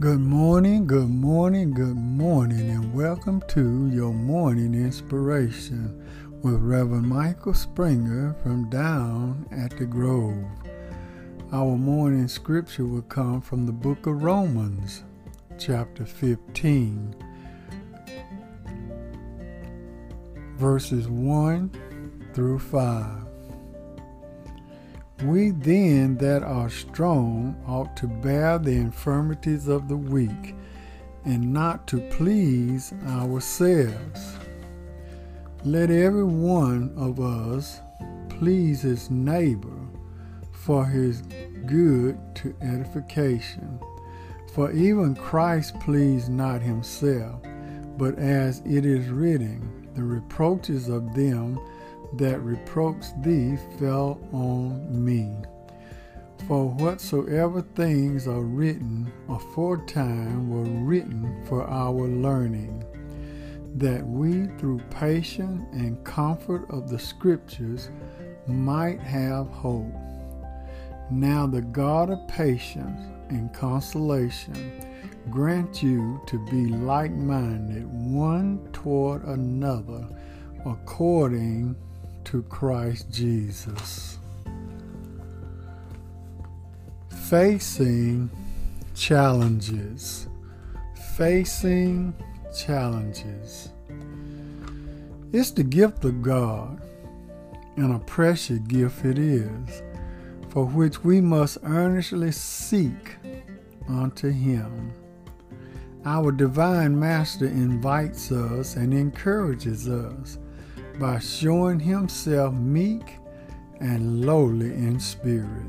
Good morning, good morning, good morning, and welcome to your morning inspiration with Reverend Michael Springer from down at the Grove. Our morning scripture will come from the book of Romans, chapter 15, verses 1 through 5. We then that are strong ought to bear the infirmities of the weak, and not to please ourselves. Let every one of us please his neighbor for his good to edification. For even Christ pleased not himself, but as it is written, the reproaches of them that reproached thee fell on me. For whatsoever things are written aforetime were written for our learning, that we through patience and comfort of the Scriptures might have hope. Now the God of patience and consolation grant you to be like minded one toward another according to Christ Jesus. Facing challenges. Facing challenges. It's the gift of God, and a precious gift it is, for which we must earnestly seek unto Him. Our divine Master invites us and encourages us by showing himself meek and lowly in spirit.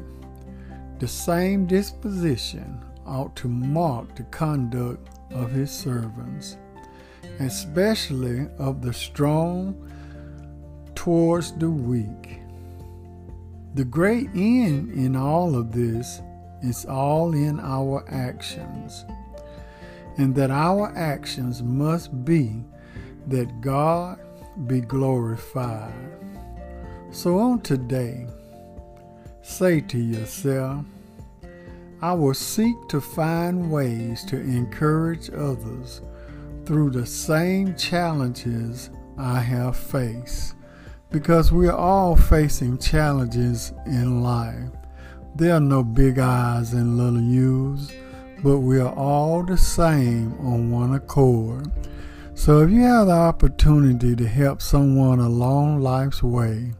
The same disposition ought to mark the conduct of his servants, especially of the strong towards the weak. The great end in all of this is all in our actions, and that our actions must be that God be glorified. So on today, say to yourself, I will seek to find ways to encourage others through the same challenges I have faced. Because we are all facing challenges in life. There are no big I's and little U's, but we are all the same on one accord. So if you have the opportunity to help someone along life's way,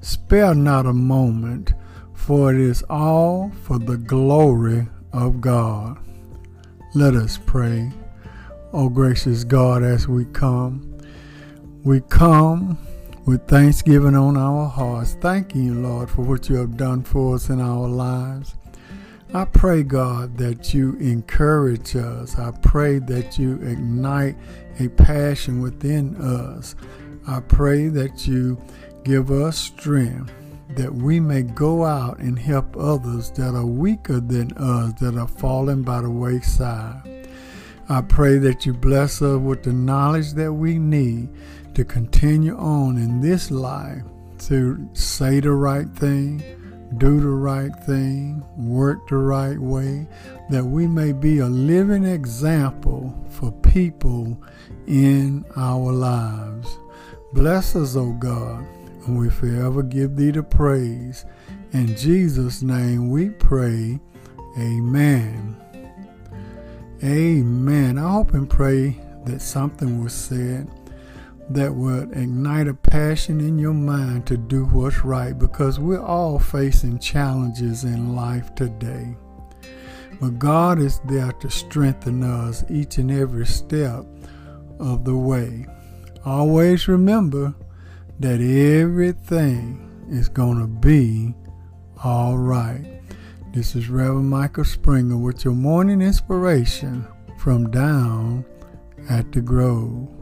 spare not a moment, for it is all for the glory of God. Let us pray. O oh, gracious God, as we come, we come with thanksgiving on our hearts, thanking you, Lord, for what you have done for us in our lives. I pray, God, that you encourage us. I pray that you ignite a passion within us. I pray that you give us strength that we may go out and help others that are weaker than us, that are falling by the wayside. I pray that you bless us with the knowledge that we need to continue on in this life to say the right thing do the right thing, work the right way, that we may be a living example for people in our lives. Bless us, O God, and we forever give thee the praise. In Jesus' name we pray. Amen. Amen. I hope and pray that something was said that would ignite a passion in your mind to do what's right because we're all facing challenges in life today. But God is there to strengthen us each and every step of the way. Always remember that everything is going to be all right. This is Reverend Michael Springer with your morning inspiration from down at the Grove.